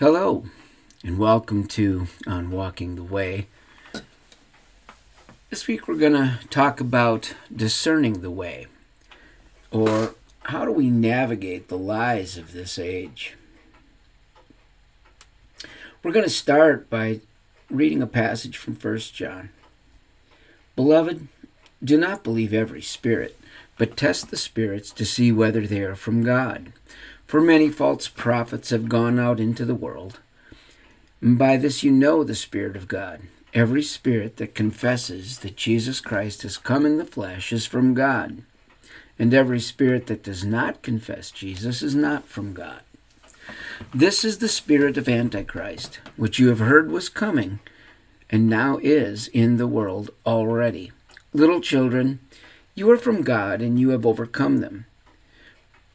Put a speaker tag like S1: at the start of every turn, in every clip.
S1: Hello, and welcome to On Walking the Way. This week we're going to talk about discerning the way, or how do we navigate the lies of this age. We're going to start by reading a passage from 1 John. Beloved, do not believe every spirit, but test the spirits to see whether they are from God for many false prophets have gone out into the world. And by this you know the Spirit of God. Every spirit that confesses that Jesus Christ has come in the flesh is from God, and every spirit that does not confess Jesus is not from God. This is the spirit of Antichrist, which you have heard was coming, and now is in the world already. Little children, you are from God, and you have overcome them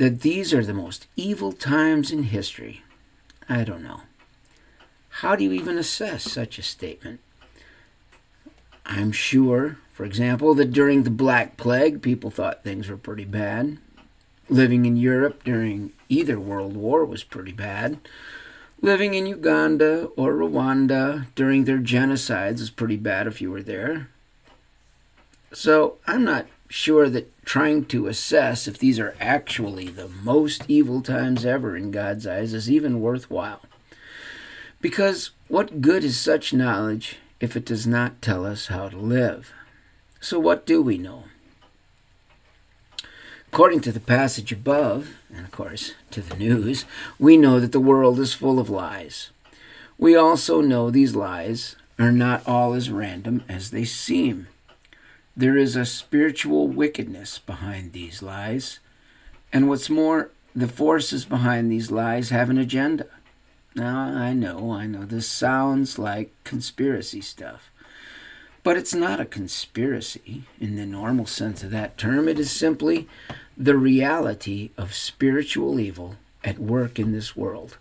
S1: that these are the most evil times in history. I don't know. How do you even assess such a statement? I'm sure, for example, that during the Black Plague, people thought things were pretty bad. Living in Europe during either World War was pretty bad. Living in Uganda or Rwanda during their genocides was pretty bad if you were there. So I'm not sure that trying to assess if these are actually the most evil times ever in God's eyes is even worthwhile. Because what good is such knowledge if it does not tell us how to live? So, what do we know? According to the passage above, and of course to the news, we know that the world is full of lies. We also know these lies are not all as random as they seem. There is a spiritual wickedness behind these lies. And what's more, the forces behind these lies have an agenda. Now, I know, I know, this sounds like conspiracy stuff. But it's not a conspiracy in the normal sense of that term. It is simply the reality of spiritual evil at work in this world.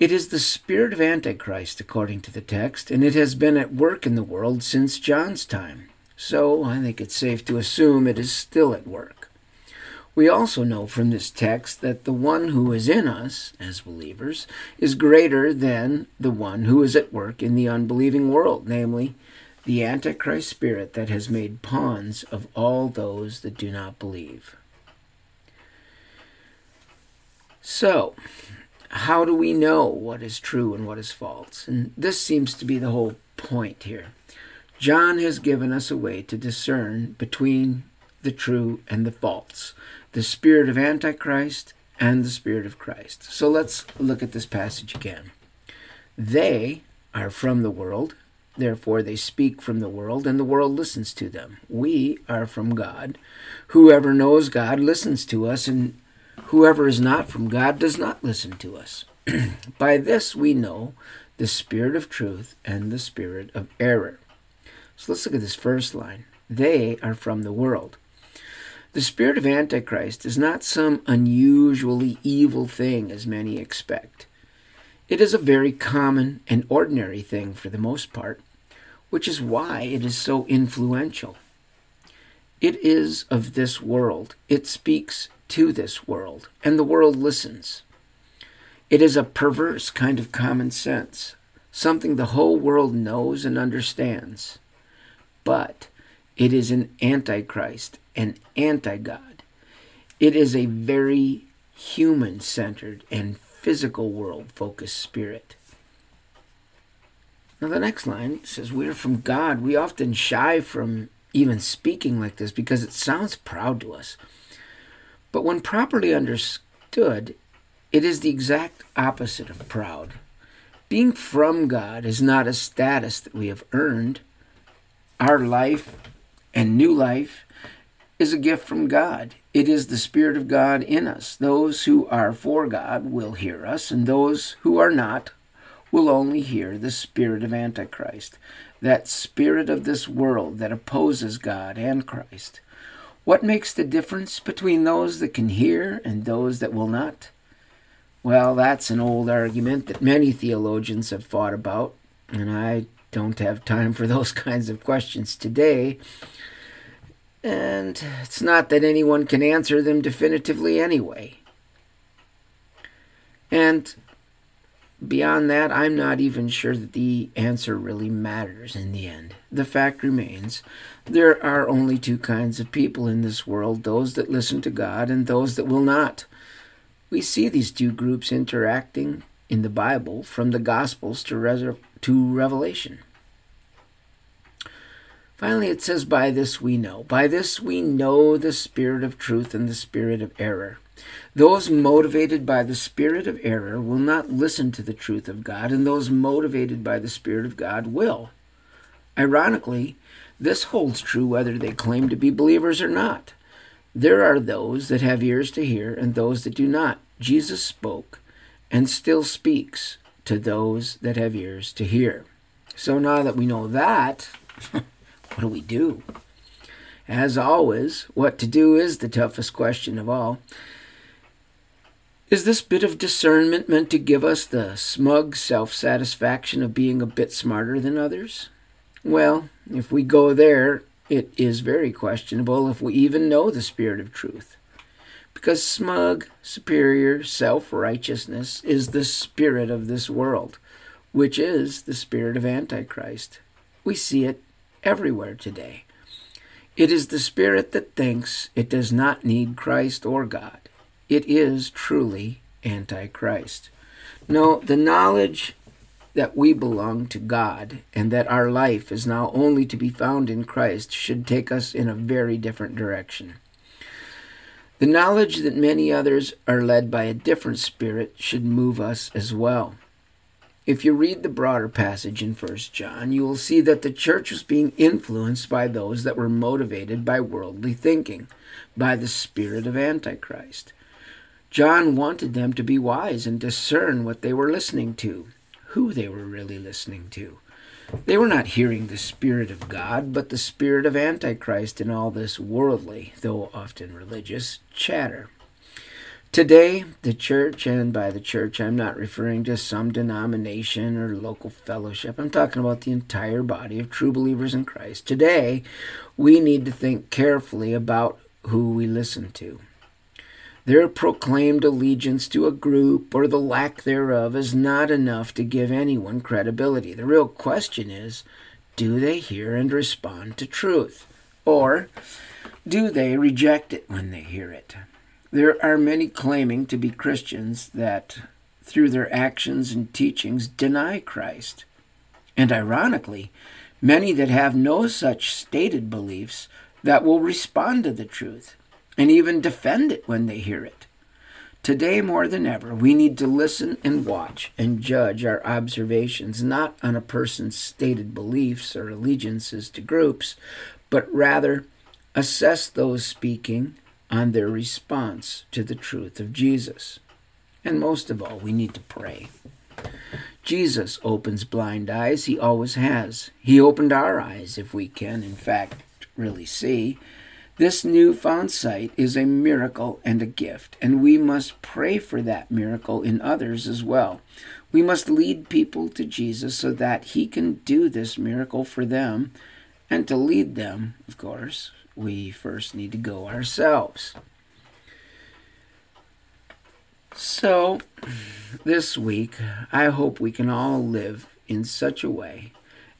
S1: It is the spirit of Antichrist, according to the text, and it has been at work in the world since John's time. So I think it's safe to assume it is still at work. We also know from this text that the one who is in us, as believers, is greater than the one who is at work in the unbelieving world, namely, the Antichrist spirit that has made pawns of all those that do not believe. So, how do we know what is true and what is false? And this seems to be the whole point here. John has given us a way to discern between the true and the false, the spirit of Antichrist and the spirit of Christ. So let's look at this passage again. They are from the world, therefore they speak from the world, and the world listens to them. We are from God. Whoever knows God listens to us, and Whoever is not from God does not listen to us. By this we know the spirit of truth and the spirit of error. So let's look at this first line. They are from the world. The spirit of Antichrist is not some unusually evil thing as many expect. It is a very common and ordinary thing for the most part, which is why it is so influential. It is of this world. It speaks to this world, and the world listens. It is a perverse kind of common sense, something the whole world knows and understands. But it is an antichrist, an anti God. It is a very human centered and physical world focused spirit. Now, the next line says, We are from God. We often shy from even speaking like this because it sounds proud to us. But when properly understood, it is the exact opposite of proud. Being from God is not a status that we have earned. Our life and new life is a gift from God. It is the Spirit of God in us. Those who are for God will hear us, and those who are not will only hear the spirit of Antichrist, that spirit of this world that opposes God and Christ. What makes the difference between those that can hear and those that will not? Well, that's an old argument that many theologians have fought about, and I don't have time for those kinds of questions today. And it's not that anyone can answer them definitively anyway. And beyond that, I'm not even sure that the answer really matters in the end. The fact remains there are only two kinds of people in this world those that listen to God and those that will not. We see these two groups interacting in the Bible from the Gospels to, to Revelation. Finally, it says, By this we know. By this we know the spirit of truth and the spirit of error. Those motivated by the spirit of error will not listen to the truth of God, and those motivated by the spirit of God will. Ironically, this holds true whether they claim to be believers or not. There are those that have ears to hear and those that do not. Jesus spoke and still speaks to those that have ears to hear. So now that we know that, what do we do? As always, what to do is the toughest question of all. Is this bit of discernment meant to give us the smug self satisfaction of being a bit smarter than others? Well, if we go there, it is very questionable if we even know the spirit of truth. Because smug, superior self righteousness is the spirit of this world, which is the spirit of Antichrist. We see it everywhere today. It is the spirit that thinks it does not need Christ or God it is truly Antichrist. No, the knowledge that we belong to God and that our life is now only to be found in Christ should take us in a very different direction. The knowledge that many others are led by a different spirit should move us as well. If you read the broader passage in 1 John, you will see that the church was being influenced by those that were motivated by worldly thinking, by the spirit of Antichrist. John wanted them to be wise and discern what they were listening to, who they were really listening to. They were not hearing the Spirit of God, but the Spirit of Antichrist in all this worldly, though often religious, chatter. Today, the church, and by the church, I'm not referring to some denomination or local fellowship. I'm talking about the entire body of true believers in Christ. Today, we need to think carefully about who we listen to. Their proclaimed allegiance to a group or the lack thereof is not enough to give anyone credibility. The real question is do they hear and respond to truth? Or do they reject it when they hear it? There are many claiming to be Christians that, through their actions and teachings, deny Christ. And ironically, many that have no such stated beliefs that will respond to the truth and even defend it when they hear it. Today, more than ever, we need to listen and watch and judge our observations not on a person's stated beliefs or allegiances to groups, but rather assess those speaking on their response to the truth of Jesus. And most of all, we need to pray. Jesus opens blind eyes, he always has. He opened our eyes, if we can, in fact, really see. This newfound sight is a miracle and a gift, and we must pray for that miracle in others as well. We must lead people to Jesus so that He can do this miracle for them. And to lead them, of course, we first need to go ourselves. So, this week, I hope we can all live in such a way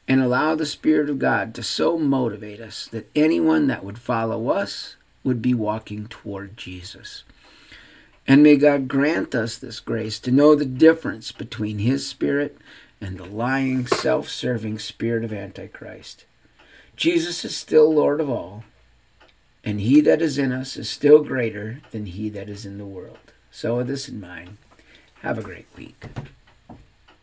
S1: and allow the Spirit of God to so motivate us that anyone that would follow us would be walking toward Jesus. And may God grant us this grace to know the difference between His Spirit and the lying, self serving spirit of Antichrist. Jesus is still Lord of all, and He that is in us is still greater than He that is in the world. So, with this in mind, have a great week.